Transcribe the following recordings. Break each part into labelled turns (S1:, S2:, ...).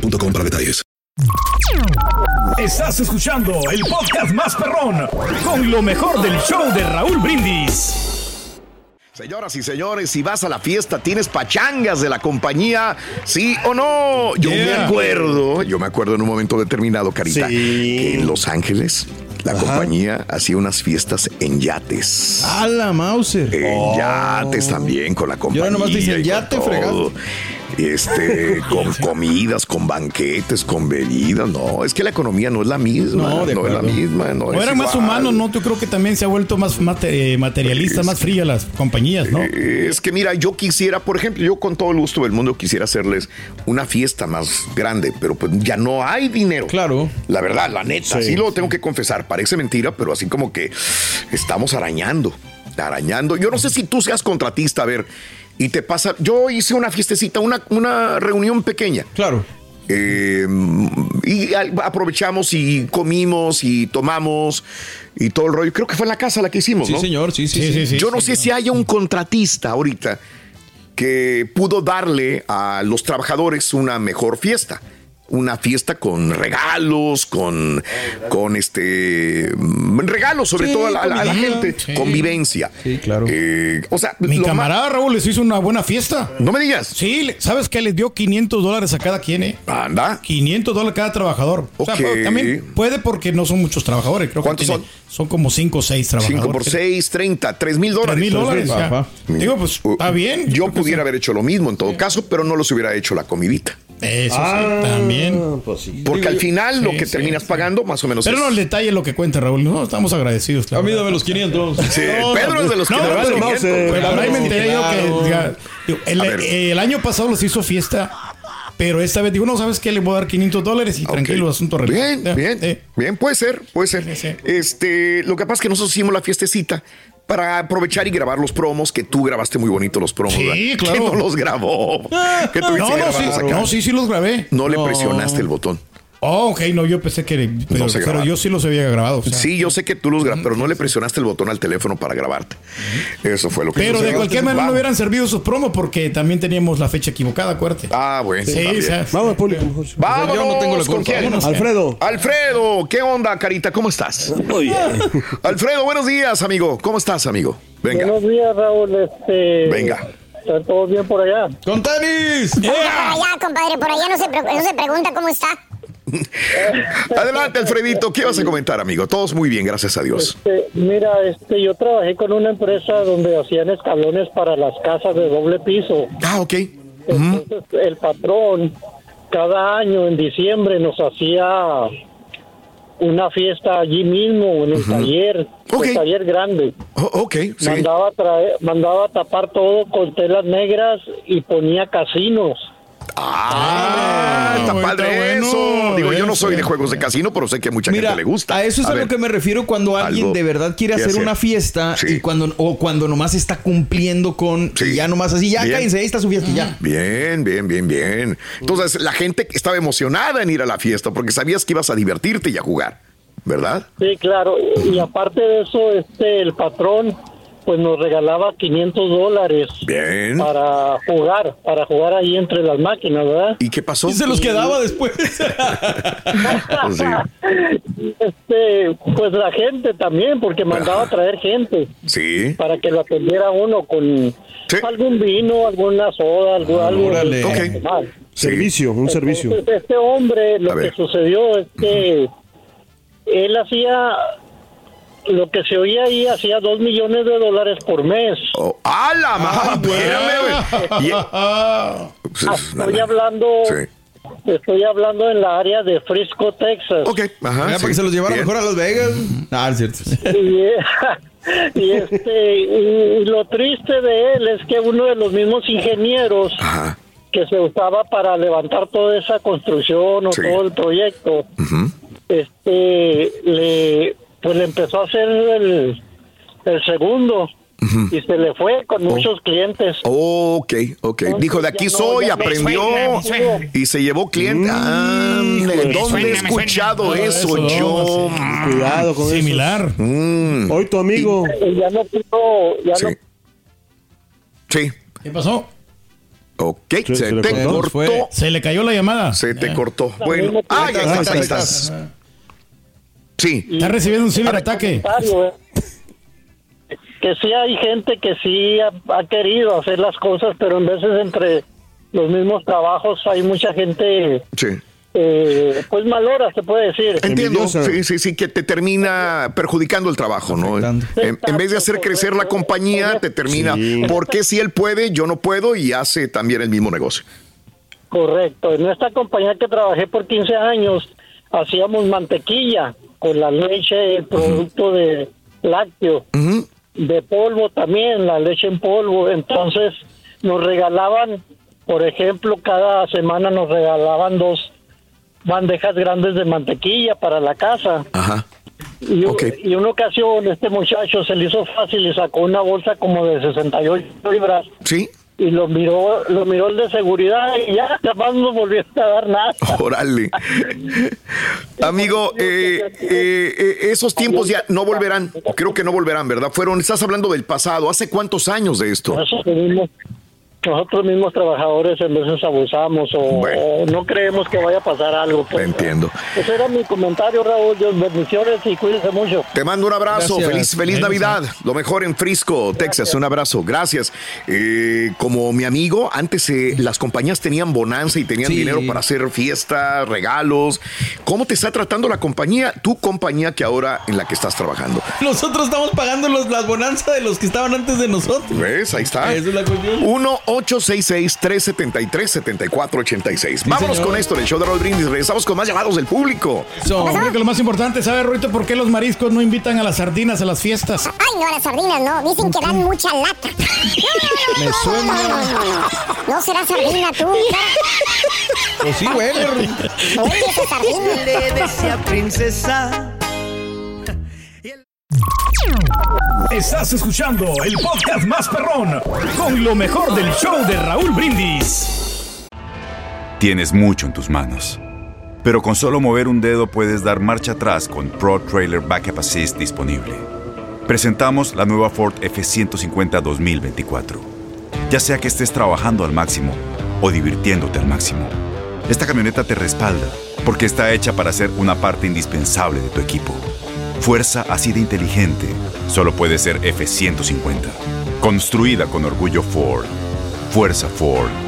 S1: boostmobile.com para detalles.
S2: Estás escuchando el podcast más perrón con lo mejor del show de Raúl Brindis.
S3: Señoras y señores, si vas a la fiesta, tienes pachangas de la compañía, ¿sí o no? Yo me
S4: Yeah.
S3: acuerdo, yo me acuerdo en un momento determinado, Carita,
S4: Sí.
S3: que en Los Ángeles la compañía hacía unas fiestas en yates.
S4: A la Mauser.
S3: En yates también con la compañía.
S4: ahora nomás dicen yate, fregado.
S3: Este, con comidas, con banquetes, con bebidas. No, es que la economía no es la misma.
S4: No,
S3: No, es la misma. No
S5: O
S3: es
S5: eran más
S3: igual.
S5: humanos, ¿no? Yo creo que también se ha vuelto más eh, materialista, más fría las compañías, ¿no?
S3: Es que mira, yo quisiera, por ejemplo, yo con todo el gusto del mundo quisiera hacerles una fiesta más grande, pero pues ya no hay dinero.
S4: Claro.
S3: La verdad, la neta, sí,
S4: Sí,
S3: lo tengo que confesar. Parece mentira, pero así como que estamos arañando, arañando. Yo no sé si tú seas contratista, a ver, y te pasa. Yo hice una fiestecita, una, una reunión pequeña.
S4: Claro.
S3: Eh, y aprovechamos y comimos y tomamos y todo el rollo. Creo que fue en la casa la que hicimos,
S4: Sí,
S3: ¿no?
S4: señor, sí, sí, sí.
S3: Yo no sé si haya un contratista ahorita que pudo darle a los trabajadores una mejor fiesta. Una fiesta con regalos, con, con este regalos, sobre
S5: Sí,
S3: todo a la, a gente,
S5: sí.
S3: convivencia.
S4: Sí, claro.
S3: Eh, o sea,
S5: Mi camarada Raúl les hizo una buena fiesta.
S3: no me digas.
S5: Sí, ¿sabes qué? Les dio 500 dólares a cada quien, ¿eh?
S3: Anda.
S5: 500 dólares cada trabajador. O sea, también puede porque no son muchos trabajadores. Creo que
S3: ¿Cuántos
S5: tiene- Son como 5 o 6 trabajadores.
S3: 5 por 6, 30, 3 mil
S5: 3
S3: dólares.
S5: mil dólares. Digo, pues está bien.
S3: Yo
S5: que
S3: pudiera
S5: sí.
S3: haber hecho lo mismo en todo caso, pero no los hubiera hecho la comidita.
S5: Eso
S4: Ah,
S5: sí, también.
S4: Pues sí.
S3: Porque
S4: Digo,
S3: al final lo que
S5: sí,
S3: terminas
S5: sí.
S3: pagando más o menos
S5: Pero
S3: es-
S5: no el detalle es lo que cuenta, Raúl. No, estamos agradecidos.
S4: A
S5: claro.
S4: mí dame los 500.
S3: Sí,
S5: No,
S3: Pedro es de los que
S5: no,
S3: vale.
S5: Pero ahí me enteré yo que diga, digo, el,
S3: A
S5: año pasado los hizo fiesta, pero esta vez digo, no, ¿sabes qué? Le voy a dar 500 dólares y tranquilo, asunto arreglado.
S3: Bien,
S5: Ya,
S3: bien,
S5: eh.
S3: bien, puede ser, puede ser.
S5: Sí, sí.
S3: Este, lo que pasa es que nosotros hicimos la fiestecita para aprovechar y grabar los promos, que tú grabaste muy bonito los promos,
S5: Sí,
S3: ¿verdad?
S5: claro.
S3: Que no los grabó. que
S5: No, no, sí,
S3: acá.
S5: no, sí, sí los grabé.
S3: No le presionaste el botón.
S5: Oh, ok, no, yo pensé que. Pero,
S3: se
S5: pero
S3: graba.
S5: yo sí los había grabado. o sea.
S3: Sí, yo sé que tú los grabas, pero no le presionaste el botón al teléfono para grabarte. Eso fue lo que
S5: Pero de cualquier manera no
S3: Vamos.
S5: hubieran servido esos promos porque también teníamos la fecha equivocada, acuérdate.
S3: Ah, bueno.
S5: sí, o sea,
S6: Vamos público mejor.
S3: Vámonos,
S4: yo no tengo la
S3: ¿con
S4: culpa.
S6: Alfredo.
S3: Alfredo, ¿qué onda, Carita? ¿Cómo estás?
S6: Muy bien.
S3: Alfredo, buenos días, amigo. ¿Cómo estás, amigo? Venga,
S7: Buenos días, Raúl. Este,
S3: venga.
S7: ¿Está todo bien por allá?
S4: ¡Con tenis!
S8: Por allá, compadre, por allá no se, pre- no se pregunta cómo está.
S3: Adelante, Alfredito. ¿Qué vas a comentar, amigo? Todos muy bien, gracias a Dios.
S7: Este, mira, este, yo trabajé con una empresa donde hacían escalones para las casas de doble piso.
S3: Ah, ok.
S7: Entonces, el patrón cada año en diciembre nos hacía una fiesta allí mismo en el taller, el taller grande.
S3: Oh, ok, sí.
S7: Mandaba traer, mandaba a tapar todo con telas negras y ponía casinos.
S3: Ah, está
S5: está
S3: padre
S5: bueno,
S3: eso. Digo, yo no soy de juegos de casino, pero sé que a mucha
S4: Mira,
S3: gente le gusta.
S4: a eso es a,
S3: ver,
S4: lo que me refiero cuando alguien
S3: algo
S4: de verdad quiere hacer
S3: hacer.
S4: una fiesta
S3: Sí.
S4: y cuando o cuando nomás está cumpliendo con
S3: Sí.
S4: y ya nomás así, ya
S3: Bien.
S4: cállense, ahí está su fiesta y ya.
S3: Bien, bien, bien, bien. Entonces, la gente estaba emocionada en ir a la fiesta porque sabías que ibas a divertirte y a jugar, ¿verdad?
S7: Sí, claro. Y aparte de eso, este, el patrón pues nos regalaba 500 dólares
S3: Bien.
S7: para jugar, para jugar ahí entre las máquinas, ¿verdad?
S3: ¿Y qué pasó?
S4: Y se los quedaba después.
S3: Sí.
S7: Este, pues la gente también, porque mandaba a traer gente
S3: Sí.
S7: para que lo atendiera uno con
S3: Sí.
S7: algún vino, alguna soda, algo, algo
S4: órale.
S7: para
S3: Ok.
S7: tomar.
S6: Servicio, un servicio.
S7: Este hombre, lo que sucedió es que él hacía lo que se oía ahí, hacía dos millones de dólares por mes.
S3: Oh, ¡A la madre! Espérame, güey. Y- pues,
S7: Estoy hablando,
S3: Sí.
S7: estoy hablando en la área de Frisco, Texas.
S3: Ok, ajá.
S4: Mira,
S3: sí.
S4: para que se los llevara
S3: Bien.
S4: mejor a Las Vegas. Ah, es cierto.
S7: Y, y este y, y lo triste de él es que uno de los mismos ingenieros
S3: Ajá.
S7: que se usaba para levantar toda esa construcción o
S3: Sí.
S7: todo el proyecto,
S3: Ujú.
S7: este le pues le empezó a hacer el, el segundo y se le fue con muchos clientes.
S3: Ok, ok. Dijo, de aquí soy,
S7: no.
S3: aprendió
S7: suena, suena.
S3: y se llevó cliente. Ah, ¿Dónde he escuchado eso
S5: eso,
S3: yo?
S6: Cuidado con
S5: Similar.
S3: Mm,
S6: eso. Hoy tu amigo.
S7: Y ya no pudo, ya
S3: sí.
S7: no
S3: Sí.
S5: ¿Qué pasó?
S3: Ok,
S6: Se-
S3: se,
S6: se le
S3: te
S6: cortó.
S4: Fue.
S5: Se le cayó la llamada.
S3: Se te
S5: Eh,
S3: cortó. Bueno. Ah, ya estás,
S6: está,
S3: ahí
S6: ahí
S3: estás. Sí.
S5: Está recibiendo un ciberataque.
S7: eh. que sí hay gente que sí ha, ha querido hacer las cosas, pero en veces entre los mismos trabajos hay mucha gente,
S3: Sí.
S7: eh, pues malora, se puede decir.
S3: Entiendo, sí, sí, sí, que te termina perjudicando el trabajo, ¿no? En, en vez de hacer crecer la compañía, te termina,
S6: Sí.
S3: ¿por qué si él puede, yo no puedo? Y hace también el mismo negocio.
S7: Correcto. En esta compañía que trabajé por 15 años, hacíamos mantequilla con la leche, el producto de lácteo, de polvo también, la leche en polvo. Entonces nos regalaban, por ejemplo, cada semana nos regalaban dos bandejas grandes de mantequilla para la casa.
S3: Ajá.
S7: Y,
S3: Ok.
S7: y una ocasión este muchacho se le hizo fácil y sacó una bolsa como de 68 libras
S3: Sí.
S7: Y lo miró, lo miró el de seguridad y ya jamás no volvió a dar nada.
S3: Órale. Amigo, eh, eh, eh, esos tiempos ya no volverán. Creo que no volverán, ¿verdad? Fueron, estás hablando del pasado. ¿Hace cuántos años de esto?
S7: Nosotros mismos, nosotros mismos trabajadores en veces abusamos o,
S3: Bueno.
S7: o no creemos que vaya a pasar algo. pues.
S3: Entiendo.
S7: Ese era mi comentario, Raúl. Dios bendiciones y cuídense mucho.
S3: Te mando un abrazo,
S4: Gracias.
S3: feliz, feliz Navidad, lo mejor en Frisco, Texas, un abrazo, gracias. Eh, como mi amigo, antes eh, las compañías tenían bonanza y tenían
S4: Sí.
S3: dinero para hacer fiestas, regalos. ¿Cómo te está tratando la compañía, tu compañía que ahora en la que estás trabajando?
S4: Nosotros estamos pagando los, las bonanzas de los que estaban antes de nosotros.
S3: ¿Ves? Ahí está.
S4: Esa es la cuestión.
S3: 1-866-373-7486. Vámonos
S4: señor.
S3: con esto en el show de Raúl Brindis. Regresamos con más llamados del público.
S4: So,
S5: Yo creo que lo más importante, ¿sabe, Ruito, por qué los mariscos no invitan a las sardinas a las fiestas?
S8: Ay, no, las sardinas no. Dicen que dan mucha lata.
S4: me
S8: No,
S4: suena.
S8: no, será sardina tú.
S4: Pues sí, huele.
S8: Oye, esa sardina.
S9: le decía princesa.
S2: Estás escuchando el podcast más perrón con lo mejor del show de Raúl Brindis.
S10: Tienes mucho en tus manos. Pero con solo mover un dedo puedes dar marcha atrás con Pro Trailer Backup Assist disponible. Presentamos la nueva Ford F150 2024. Ya sea que estés trabajando al máximo o divirtiéndote al máximo, esta camioneta te respalda porque está hecha para ser una parte indispensable de tu equipo. Fuerza así de inteligente solo puede ser F150. Construida con orgullo Ford. Fuerza Ford.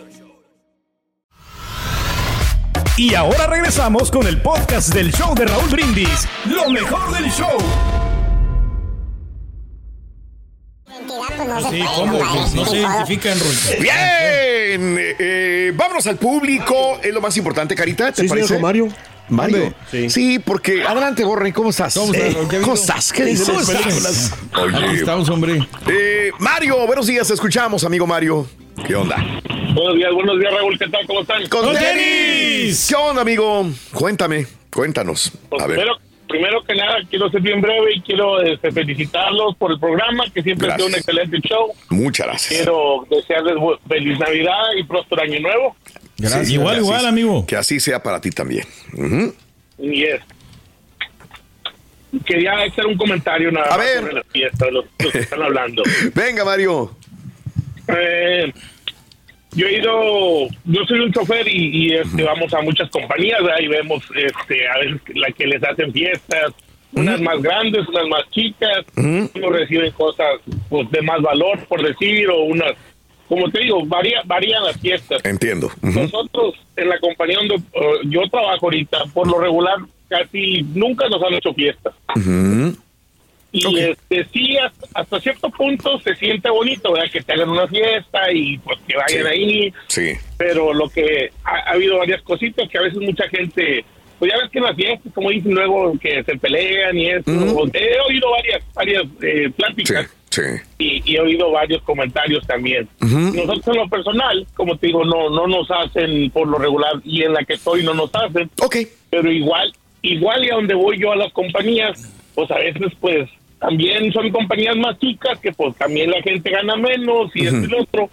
S2: Y ahora regresamos con el podcast del show de Raúl Brindis. Lo mejor del show.
S5: Sí, ¿cómo? No se identifican.
S3: Bien, eh, eh, vámonos al público. Es lo más importante, Carita, ¿te
S6: Sí,
S3: parece?
S6: señor Mario.
S3: Mario.
S6: ¿Dónde?
S3: Sí.
S6: Sí.
S3: porque adelante, Borre, ¿cómo estás?
S5: ¿Cómo estás,
S3: Eh?
S5: ¿Qué.
S3: ¿Qué dices?
S5: ¿Cómo estás?
S3: Oye,
S5: estamos, hombre.
S3: eh, Mario, buenos días, te escuchamos, amigo Mario. ¿Qué onda?
S11: Buenos días, buenos días, Raúl. ¿Qué tal? ¿Cómo están?
S3: Con
S5: ¡Con
S3: tenis. ¿Qué onda, amigo? Cuéntame, cuéntanos.
S11: Pues
S3: A ver.
S11: primero, primero que nada, quiero ser bien breve y quiero este, felicitarlos por el programa, que siempre ha sido un excelente show.
S3: Muchas gracias.
S11: Quiero desearles feliz Navidad y próspero año nuevo.
S5: Gracias.
S3: Sí,
S5: igual,
S3: que así-
S5: igual, amigo.
S3: Que así sea para ti también. Ujú.
S11: Y es. Quería hacer un comentario nada
S3: A
S11: más
S3: ver.
S11: sobre la fiesta, los que están hablando.
S3: Venga, Mario.
S11: Eh, yo he ido, yo soy un chofer y, y, este, vamos a muchas compañías, y vemos este, a veces la que les hacen fiestas, unas más grandes, unas más chicas, unos reciben cosas pues, de más valor, por decir, o unas, como te digo, varía, varían las fiestas.
S3: Entiendo.
S11: Nosotros en la compañía donde eh, yo trabajo ahorita, por lo regular, casi nunca nos han hecho fiestas. Y este, sí, hasta, hasta cierto punto se siente bonito, ¿verdad? Que te hagan una fiesta y pues que vayan
S3: Sí.
S11: ahí.
S3: Sí.
S11: Pero lo que ha, ha habido varias cositas que a veces mucha gente, pues ya ves que en las fiestas, como dicen luego, que se pelean y eso. He oído varias, varias eh,
S3: Sí.
S11: pláticas
S3: Sí.
S11: y, y he oído varios comentarios también. Nosotros en lo personal, como te digo, no, no nos hacen por lo regular y en la que estoy no nos hacen
S3: Ok.
S11: pero igual, igual y a donde voy yo a las compañías, pues a veces pues también son compañías más chicas que pues también la gente gana menos y esto y lo otro.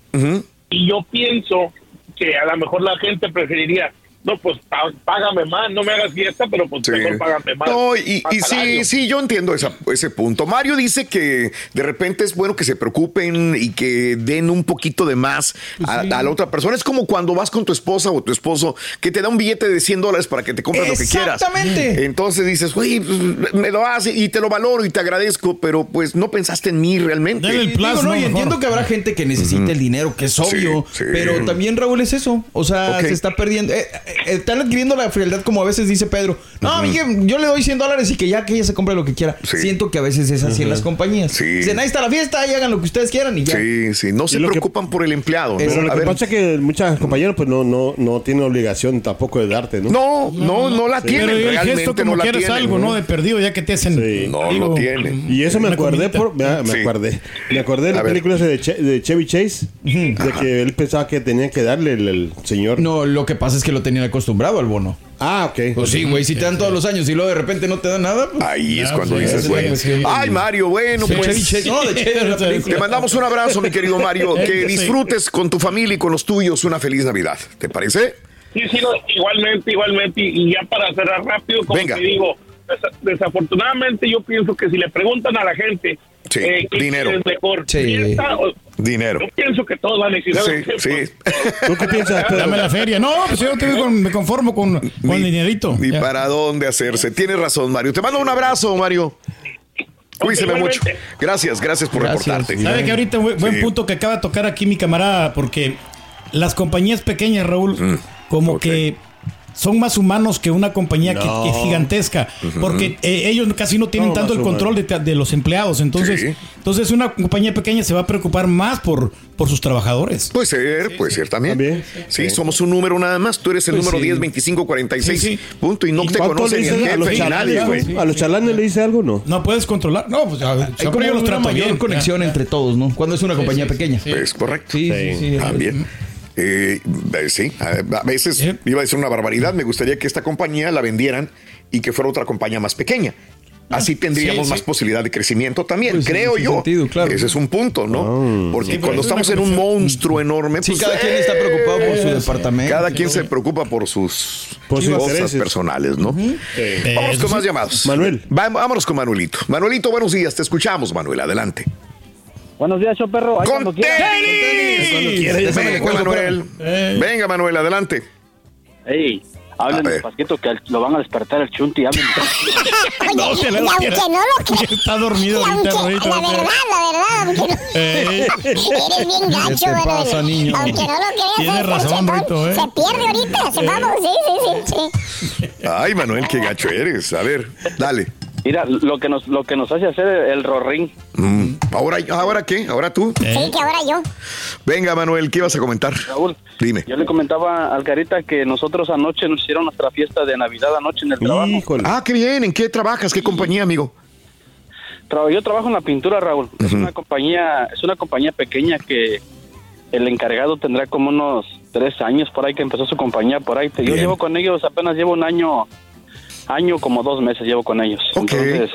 S11: Y yo pienso que a lo mejor la gente preferiría, no, pues pá- págame más, no me hagas fiesta, pero pues
S3: Sí.
S11: mejor págame más.
S3: No, y,
S11: más
S3: y sí, sí, yo entiendo esa- ese punto. Mario dice que de repente es bueno que se preocupen y que den un poquito de más a, a la otra persona. Es como cuando vas con tu esposa o tu esposo que te da un billete de 100 dólares para que te compres lo que quieras.
S4: Exactamente.
S3: Entonces dices, güey, pues, me lo hace y te lo valoro y te agradezco, pero pues no pensaste en mí realmente.
S5: Dale el
S4: Digo,
S5: plus,
S4: no,
S5: ¿no?
S4: y entiendo que habrá gente que necesita el dinero, que es obvio,
S3: Sí, sí.
S4: pero también Raúl es eso, o sea, se está perdiendo, eh, eh, están adquiriendo la frialdad como a veces dice Pedro, no, mije, yo le doy 100 dólares y que ya que ella se compre lo que quiera.
S3: Sí.
S4: Siento que a veces es así en las compañías.
S3: Sí.
S4: Dicen, ahí está la fiesta, ahí hagan lo que ustedes quieran y ya.
S3: Sí, sí, no se
S6: lo que-
S3: preocupan por el empleado. ¿no?
S6: Pero lo
S3: A
S6: que
S3: ver,
S6: pasa es que muchas compañeras pues no, no, no tienen obligación tampoco de darte, ¿no?
S3: no, no, no la tienen.
S5: Pero el
S3: realmente
S5: gesto como
S3: no la
S5: quieres
S3: tienen.
S5: algo, ¿no? De perdido, ya que te hacen.
S6: Sí.
S3: No, no tienen.
S6: Y eso me acordé por, me, me
S3: Sí.
S6: acordé. Me acordé de
S3: A
S6: la
S3: ver.
S6: película esa de, Che- de Chevy Chase, de que él pensaba que tenía que darle el, el señor.
S4: No, lo que pasa es que lo tenían acostumbrado al bono.
S6: Ah, ok.
S4: Pues sí, güey, si te dan todos los años y luego de repente no te dan nada, pues...
S3: Ahí es
S5: Ah,
S3: cuando
S5: sí,
S3: dices,
S5: sí,
S3: güey.
S5: sí.
S3: Ay, Mario, bueno,
S5: Sí,
S3: pues.
S4: No, de.
S3: Te mandamos un abrazo, mi querido Mario. Que disfrutes con tu familia y con los tuyos una feliz Navidad. ¿Te parece?
S11: Sí, sí, no, igualmente, igualmente. Y ya para cerrar rápido, como
S3: Venga.
S11: te digo, desa- desafortunadamente yo pienso que si le preguntan a la gente
S3: Sí,
S11: eh, ¿qué
S3: dinero.
S11: es mejor,
S4: Sí.
S11: fiesta o-
S3: Dinero.
S11: yo pienso que todos van a decir
S3: Sí,
S11: "¿Sabes qué?
S3: sí.
S6: ¿Tú qué piensas?
S5: Dame la feria. No, pues yo te con- me conformo con, con el dinerito.
S3: Ni
S5: Ya.
S3: para dónde hacerse. Tienes razón, Mario. Te mando un abrazo, Mario. Cuídese mucho. Gracias, gracias por
S4: Gracias.
S3: reportarte.
S5: Sabe que ahorita buen buen
S3: Sí.
S5: punto que acaba de tocar aquí mi camarada, porque las compañías pequeñas, Raúl, como
S3: Mm. ok.
S5: que son más humanos que una compañía que-
S6: No.
S5: que, es gigantesca, porque eh, ellos casi no tienen
S6: No,
S5: tanto el control de, de los empleados, entonces,
S3: Sí.
S5: entonces una compañía pequeña se va a preocupar más por, por sus trabajadores.
S3: Puede ser, puede ser también.
S6: También.
S3: Sí, somos un número nada más. Tú eres el
S5: Pues
S3: número
S5: sí.
S3: 10, 25, 46.
S5: Sí, sí.
S3: Punto. Y no te
S6: ¿Cuánto
S3: conoce
S6: le
S3: ni el
S6: dices a los
S3: nadie,
S6: chalanes?
S3: güey.
S6: ¿A los chalanes le dice algo no?
S5: No puedes controlar. No, pues a siempre
S4: como
S5: yo los
S4: una
S5: trato
S4: mayor
S5: bien.
S4: conexión entre todos, ¿no? Cuando es una compañía pequeña.
S5: sí.
S3: Es correcto.
S4: Sí, sí, sí.
S3: También. Eh, eh, sí, a a veces iba a decir una barbaridad. Me gustaría que esta compañía la vendieran y que fuera otra compañía más pequeña. Así tendríamos
S4: Sí,
S3: más
S4: sí.
S3: posibilidad de crecimiento también,
S4: Pues,
S3: creo yo.
S4: sentido, claro.
S3: Ese es un punto, ¿no? Porque
S4: Sí, pero
S3: cuando
S4: es
S3: estamos en un monstruo enorme,
S4: Sí,
S3: pues,
S4: cada quien está preocupado por su departamento.
S3: Cada quien se preocupa por sus,
S6: Por sus
S3: cosas
S6: intereses.
S3: personales, ¿no? Vamos con más llamados.
S6: Manuel.
S3: Vámonos con Manuelito. Manuelito, buenos días. Te escuchamos, Manuel. Adelante.
S12: Buenos días, show perro. Ahí
S3: ¡Con
S12: cuando
S3: tenis!
S4: Déjame le
S3: Venga,
S4: cuelgo,
S3: Manuel. Venga, Manuel, adelante.
S12: Ey, hablen despacito que lo van a despertar el chunti. Hablen.
S5: No,
S8: y
S5: se le
S8: aunque no lo creas.
S5: Está dormido ahorita,
S8: la verdad, la verdad, aunque no,
S5: Ey.
S8: eres bien gacho,
S4: te pasa, niño?
S8: Aunque no lo creas,
S5: Tiene
S8: este
S5: razón,
S8: chetón
S5: Rito, ¿eh?
S8: Se pierde ahorita, se vamos, sí, sí, sí, sí.
S3: Ay, Manuel, qué gacho eres. A ver, dale.
S12: Mira, lo que nos lo que nos hace hacer el rorrín.
S3: Mm, ¿Ahora, ¿Ahora qué? ¿Ahora tú?
S8: Sí, que ahora yo.
S3: Venga, Manuel, ¿qué ibas a comentar?
S12: Raúl,
S3: Dime.
S12: yo le comentaba al Carita que nosotros anoche nos hicieron nuestra fiesta de Navidad anoche en el trabajo.
S6: Híjole.
S3: Ah, qué bien. ¿En qué trabajas? ¿Qué compañía, amigo?
S12: Tra- Yo trabajo en la pintura, Raúl. Es una compañía, es una compañía pequeña que el encargado tendrá como unos tres años por ahí que empezó su compañía por ahí. Yo llevo con ellos apenas llevo un año, año como dos meses llevo con ellos.
S3: Ok.
S12: Entonces,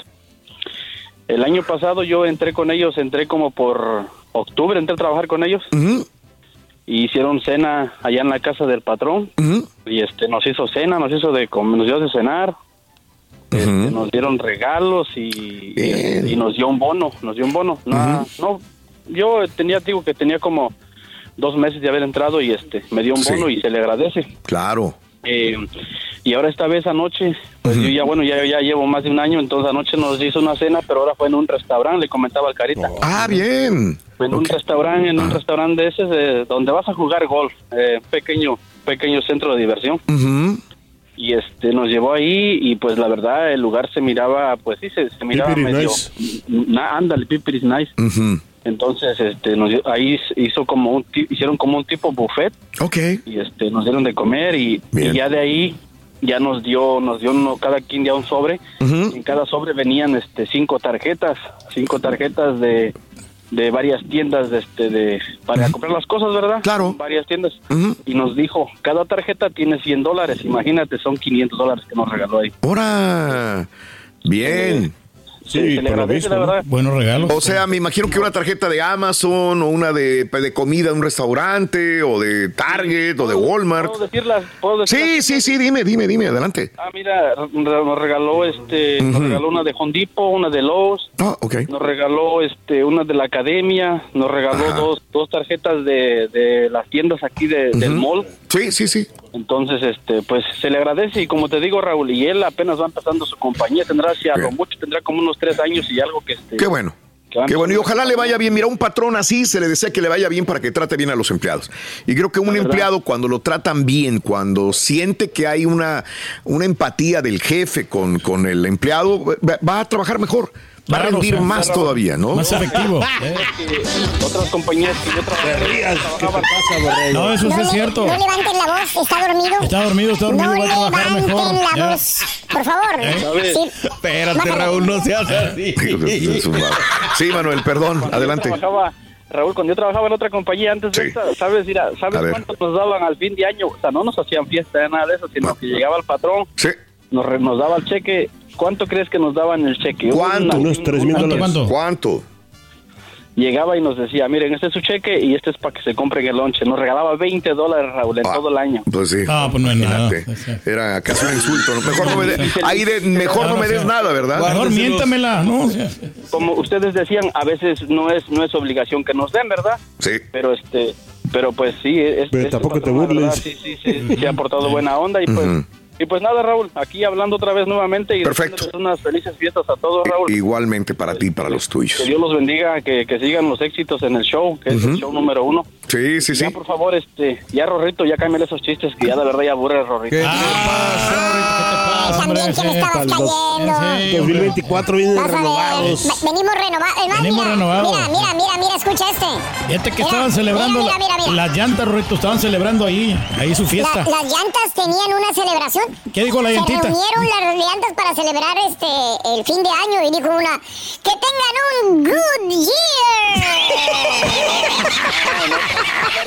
S12: el año pasado yo entré con ellos, entré como por octubre, entré a trabajar con ellos y hicieron cena allá en la casa del patrón y este nos hizo cena, nos hizo de nos dio de cenar. Este, nos dieron regalos y, nos dio un bono, nos dio un bono. No, no, yo tenía, digo que tenía como dos meses de haber entrado y este me dio un
S3: Sí.
S12: bono y se le agradece.
S3: Claro.
S12: Eh, y ahora esta vez anoche, pues yo ya bueno, ya, ya llevo más de un año, entonces anoche nos hizo una cena, pero ahora fue en un restaurante, le comentaba al Carita.
S3: Ah, bien.
S12: En un restaurante, en un restaurante de ese de- donde vas a jugar golf, eh, pequeño, pequeño centro de diversión. Y este nos llevó ahí y pues la verdad el lugar se miraba pues sí se, se miraba medio
S6: nice.
S12: na- ándale pipiris nice. Entonces este nos ahí hizo como un hicieron como un tipo buffet.
S3: Ok.
S12: y este nos dieron de comer y ya de ahí ya nos dio nos dio uno, cada quien ya un sobre. En cada sobre venían este cinco tarjetas cinco tarjetas de de varias tiendas de este de para comprar las cosas verdad
S3: Claro.
S12: varias tiendas. Y nos dijo cada tarjeta tiene 100 dólares imagínate son 500 dólares que nos regaló ahí.
S3: Ahora. Bien.
S6: Sí,
S12: se le
S5: Buenos regalos.
S3: O sea, me imagino que una tarjeta de Amazon o una de, de comida de un restaurante o de Target o de Walmart.
S12: puedo decirlas puedo decirlas?
S3: Sí, sí, sí, dime, dime, dime, adelante.
S12: ah mira nos regaló este nos regaló una de Home Depot una de Lowe's
S3: Ah, ok.
S12: nos regaló este una de la academia, nos regaló
S3: Ajá.
S12: dos, dos tarjetas de, de las tiendas aquí de- del mall.
S3: Sí, sí, sí.
S12: Entonces, este, pues se le agradece y como te digo, Raúl, y él apenas va empezando su compañía, tendrá hacia lo mucho, tendrá como unos tres años y algo que este.
S3: Qué bueno. Qué bueno, y ojalá le vaya bien. Mira, un patrón así se le desea que le vaya bien para que trate bien a los empleados. Y creo que un empleado, cuando lo tratan bien, cuando siente que hay una, una empatía del jefe con, con el empleado, va a trabajar mejor, va a rendir más todavía, ¿no?
S5: Más efectivo.
S12: Que otras compañías que yo trabajaba, trabajaba-
S5: No, eso
S8: No,
S5: sí es cierto.
S8: no levanten la voz, está dormido.
S5: Está dormido, está dormido,
S8: No
S5: va a trabajar
S8: levanten
S5: mejor.
S8: la
S5: Ya.
S8: voz, por favor. Sí.
S4: Espérate. Raúl, no seas así.
S3: Sí, Manuel, perdón, adelante.
S12: trabajaba- Raúl, cuando yo trabajaba en otra compañía antes de
S3: Sí.
S12: esta, ¿sabes? Mira, ¿sabes cuánto nos daban al fin de año? O sea, no nos hacían fiesta, nada de eso, sino
S3: No.
S12: que llegaba el patrón,
S3: Sí.
S12: Nos, re- nos daba el cheque. ¿Cuánto crees que nos daban el cheque?
S3: ¿Cuánto?
S12: Una-
S6: Unos tres mil
S12: una-
S6: dólares.
S5: ¿Cuánto?
S3: ¿Cuánto?
S12: llegaba y nos decía, miren, este es su cheque y este es para que se compren el lonche. Nos regalaba 20 dólares, Raúl, en
S3: Ah,
S12: todo el año.
S3: Pues sí.
S5: Ah, pues no es nada.
S3: Era casi un insulto. ¿no? Mejor no me, de- ahí de- mejor no me des nada, ¿verdad?
S5: Mejor miéntamela, ¿no?
S12: Como ustedes decían, a veces no es no es obligación que nos den, ¿verdad?
S3: Sí.
S12: Pero este, pero pues sí, es,
S6: Pero
S12: este
S6: tampoco te
S12: patrón, verdad,
S6: burles.
S12: Sí, sí, sí, sí ha portado buena onda y pues
S3: Ujú.
S12: Y pues nada, Raúl, aquí hablando otra vez nuevamente y
S3: Perfecto.
S12: unas felices fiestas a todos, Raúl.
S3: Igualmente para ti y para los
S12: Que
S3: tuyos.
S12: Dios los bendiga, que, que sigan los éxitos en el show, que es el show número uno.
S3: Sí, sí, sí.
S12: Ya, por favor, este, ya Rorrito, ya cámbiale esos chistes que ya de verdad ya aburre Rorrito.
S4: ¿Qué?
S5: Ah,
S8: También que me estabas cayendo.
S5: Sí,
S6: 2024 vienen
S8: Vas a ver,
S6: renovados.
S8: ve- venimos renovados.
S5: Venimos renovados.
S8: Mira, mira, mira, mira, escucha este.
S5: Fíjate que
S8: Mira,
S5: estaban celebrando
S8: mira, mira, mira, mira.
S5: las llantas, Rorito, estaban celebrando ahí, ahí su
S8: La-
S5: fiesta.
S8: las llantas tenían una celebración.
S5: ¿Qué dijo la
S8: Se
S5: llantita?
S8: reunieron las llantas para celebrar este el fin de año y dijo una que tengan un good year.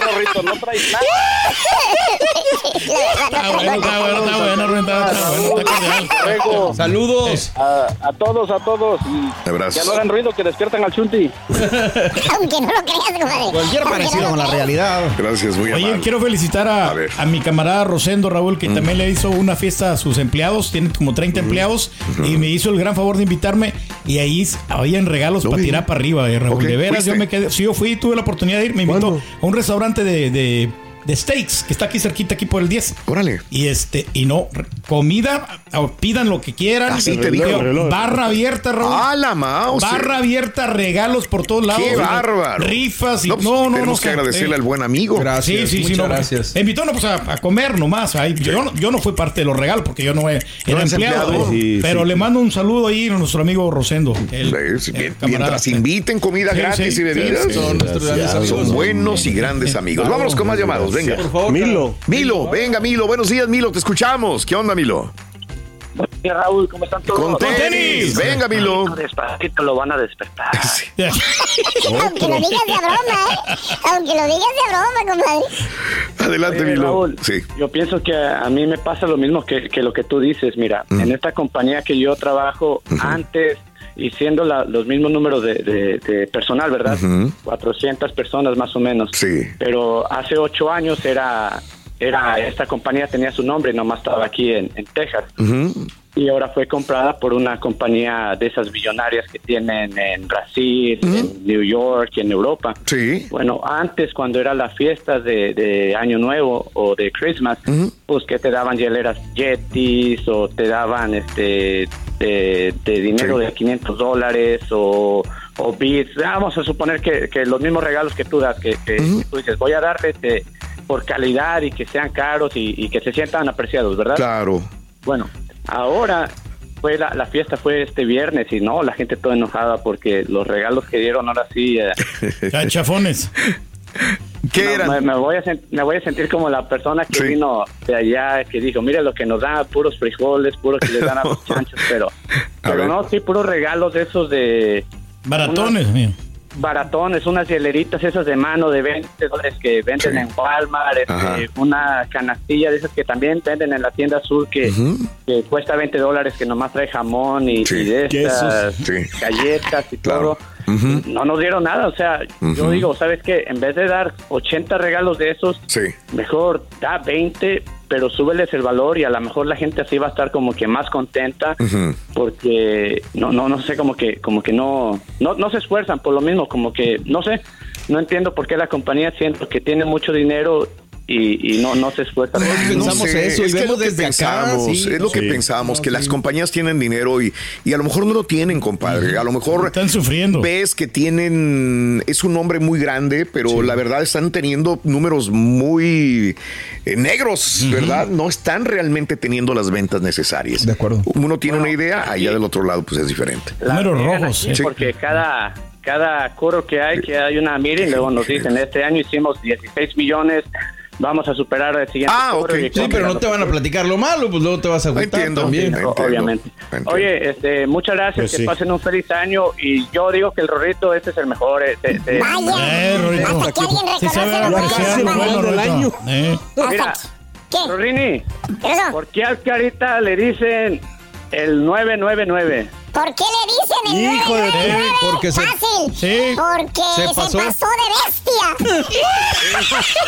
S12: Rorrito, no traes nada.
S5: Está bueno, está bueno, está bueno, Rubén, está- está bueno, está cordial.
S13: Luego,
S4: Saludos.
S13: a, a todos, a todos. Y ya no hagan ruido que despiertan al chunti.
S8: Aunque no lo creas, compadre.
S4: Cualquier parecido
S8: no
S4: con la realidad.
S3: Gracias, muy
S5: Oye, quiero felicitar a,
S3: A ver.
S5: a mi camarada Rosendo Raúl, que también le hizo una fiesta a sus empleados. Tiene como 30 empleados. Y me hizo el gran favor de invitarme. Y ahí habían regalos
S3: Lo
S5: para tirar para arriba, eh, Raúl. De veras,
S3: ¿fuiste?
S5: yo me quedé. Sí, yo fui, tuve la oportunidad de ir. Me invitó
S6: ¿Cuándo?
S5: a un restaurante de, de, de steaks que está aquí cerquita, aquí por el 10.
S3: Órale.
S5: Y este, y no, comida, pidan lo que quieran.
S3: Así te digo.
S6: reloj.
S5: Barra abierta, Raúl.
S3: ¡Ah, la mouse!
S5: Barra abierta, regalos por todos lados.
S3: ¡Qué bárbaro!
S5: Rifas y
S3: No, pues,
S5: no, no,
S3: tenemos
S5: no,
S3: que agradecerle
S5: eh,
S3: al buen amigo.
S4: Gracias.
S5: Sí, sí, sí, no.
S4: gracias.
S5: Me invitó no, pues, a, a comer nomás. Ahí, yo, no- yo no fui parte de los regalos porque yo no era
S3: eres
S5: empleado.
S3: empleado.
S5: eh.
S6: Sí,
S5: pero
S6: sí.
S5: le mando un saludo ahí a nuestro amigo Rosendo. el-
S3: Sí,
S5: el.
S3: Mientras inviten comida
S5: Sí,
S3: gratis
S5: sí,
S3: y bebidas.
S4: Son
S3: son buenos y grandes amigos. Vámonos con más llamados, venga.
S4: Por favor.
S6: Milo.
S3: Milo, venga, Milo. Buenos días, Milo. Te escuchamos. ¿Qué onda, Milo?
S13: Sí, Raúl, ¿cómo están todos?
S3: Con tenis. Venga, Milo.
S13: Despacito lo van a despertar.
S8: Aunque lo digas de broma, ¿eh? Aunque lo digas de broma, compadre.
S3: Adelante,
S13: Oye,
S3: Milo.
S13: Raúl,
S3: Sí.
S13: yo pienso que a mí me pasa lo mismo que, que lo que tú dices. Mira, en esta compañía que yo trabajo antes y siendo la- los mismos números de, de- de personal, ¿verdad? 400 personas más o menos.
S3: Sí.
S13: Pero hace ocho años era, era esta compañía tenía su nombre, nomás estaba aquí en, en Texas. Y ahora fue comprada por una compañía de esas billonarias que tienen en Brasil, en New York y en Europa.
S3: Sí.
S13: Bueno, antes cuando era la fiesta de, de Año Nuevo o de Christmas, pues que te daban hieleras Yetis o te daban este de, de dinero
S3: Sí.
S13: de 500 dólares o, o bits. Vamos a suponer que, que los mismos regalos que tú das, que, que- que tú dices, voy a darle este, por calidad y que sean caros y, y que se sientan apreciados, ¿verdad?
S3: Claro.
S13: Bueno, ahora fue la, la fiesta fue este viernes y no, la gente toda enojada porque los regalos que dieron ahora sí... eh,
S5: Ya, Chafones.
S3: ¿Qué
S13: no,
S3: eran?
S13: Me, me voy a me voy a sentir como la persona que
S3: Sí.
S13: vino de allá, que dijo, mire lo que nos dan, puros frijoles, puros que les dan a los chanchos, pero,
S3: A
S13: pero
S3: ver.
S13: no, sí, puros regalos de esos de
S5: Baratones, mío.
S13: baratones, unas hieleritas esas de mano de 20 dólares que venden
S3: Sí.
S13: en Walmart, este, una canastilla de esas que también venden en la tienda azul que, que cuesta 20 dólares que nomás trae jamón y,
S3: Sí.
S13: y de estas
S3: Sí.
S13: galletas y
S3: Claro.
S13: todo.
S3: Ujú.
S13: No nos dieron nada, o sea, yo digo, ¿sabes qué? En vez de dar 80 regalos de esos,
S3: Sí.
S13: mejor da 20, pero súbeles el valor y a lo mejor la gente así va a estar como que más contenta porque no no no sé como que como que no no no se esfuerzan por lo mismo como que no sé no entiendo por qué la compañía siento que tiene mucho dinero y, y no no se esfuerza por-
S3: Ay,
S4: pensamos eso y
S3: es que lo que
S4: desde acá,
S3: pensamos,
S4: sí,
S3: es lo que pensamos, que las compañías tienen dinero y, y a lo mejor no lo tienen, compadre. A lo mejor
S5: Están sufriendo.
S3: ves que tienen, es un nombre muy grande, pero la verdad están teniendo números muy eh, negros, ¿verdad? No están realmente teniendo las ventas necesarias.
S4: De acuerdo.
S3: Uno tiene una idea, allá del otro lado pues es diferente.
S5: Números rojos,
S13: aquí
S5: sí.
S13: porque cada cada coro que hay que hay una meeting luego nos dicen este año hicimos 16 millones vamos a superar el siguiente
S3: Ah, ok.
S4: Sí, pero no te van a platicar lo malo, pues luego te vas a agüitar
S3: Entiendo,
S4: también.
S3: entiendo.
S13: obviamente.
S3: entiendo.
S13: Oye, este, muchas gracias,
S6: Pues
S13: que
S6: sí.
S13: pasen un feliz año y yo digo que el Rorrito este es el mejor. este, este.
S8: Vaya.
S5: Eh, Rorito.
S8: Hasta que alguien reconoce lo bueno,
S6: del
S5: Rorito. Eh.
S13: Mira,
S8: ¿Qué?
S13: Rorini. ¿por qué al Carita le dicen el 999?
S8: ¿Por qué le dicen el
S4: Hijo de-
S8: 999?
S4: porque se-
S8: Fácil.
S5: Sí.
S8: Porque
S4: Se
S8: se
S4: pasó.
S8: pasó, de bestia.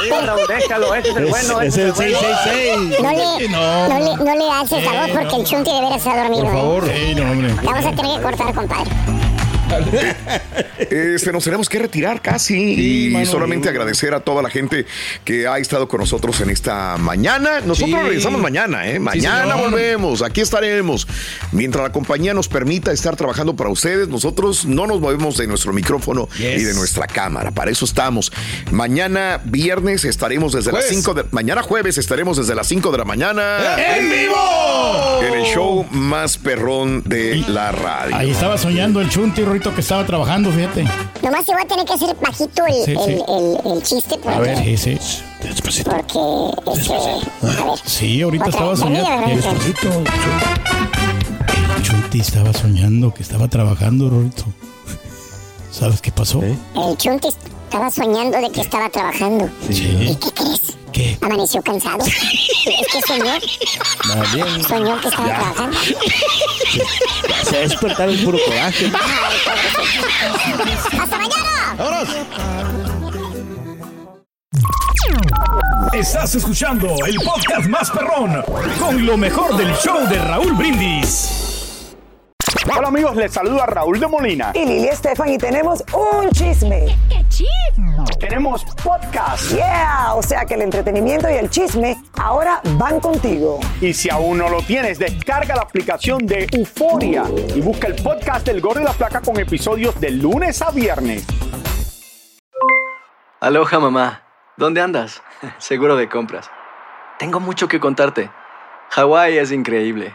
S13: Déjalo, déjalo, ese es el
S6: Es,
S13: bueno.
S6: es
S13: ese
S6: el
S13: es el bueno.
S6: 666.
S8: No le,
S5: No.
S8: le, no le haces la voz porque el chunti de veras está dormido.
S4: Por
S8: ¿eh?
S4: favor.
S5: Sí, no, hombre.
S8: Vamos a tener que cortar, compadre.
S3: Este, nos tenemos que retirar casi y
S4: mano,
S3: solamente agradecer a toda la gente que ha estado con nosotros en esta mañana. Nosotros
S4: Sí.
S3: regresamos mañana, ¿eh? Mañana volvemos, aquí estaremos. Mientras la compañía nos permita estar trabajando para ustedes, nosotros no nos movemos de nuestro micrófono
S4: Yes.
S3: y de nuestra cámara. Para eso estamos. Mañana viernes estaremos desde las
S4: Jueves.
S3: 5 de... Mañana jueves estaremos desde las 5 de la mañana
S4: ¡En vivo!
S3: en el show más perrón de la radio.
S5: Ahí estaba soñando el chunti, Que estaba trabajando, fíjate.
S8: Nomás te voy a tener que hacer bajito el,
S5: Sí,
S8: el,
S5: sí.
S8: el, el chiste porque...
S5: A ver, sí, sí.
S8: Porque, este... A ver.
S5: Sí, ahorita
S8: Otra,
S5: estaba soñando. Despacito, El chunti estaba soñando que estaba trabajando, Rorito. ¿Sabes qué pasó?
S8: El chunti Estaba soñando de que estaba trabajando. ¿Y qué crees?
S5: ¿Qué?
S8: Amaneció cansado. es que soñó. Soñó que estaba
S6: Ya.
S8: trabajando.
S6: Se va a despertar el puro coraje.
S8: ¡Hasta mañana!
S2: Estás escuchando el podcast más perrón con lo mejor del show de Raúl Brindis.
S14: Hola amigos, les saluda Raúl de Molina.
S15: Y Lili Estefan y tenemos un chisme.
S14: ¿Qué chisme? Tenemos podcast.
S15: Yeah, o sea que el entretenimiento y el chisme ahora van contigo.
S14: Y si aún no lo tienes, descarga la aplicación de Euforia y busca el podcast del Gordo y la Placa con episodios de lunes a viernes.
S16: Aloha mamá, ¿dónde andas? Seguro de compras. Tengo mucho que contarte. Hawái es increíble.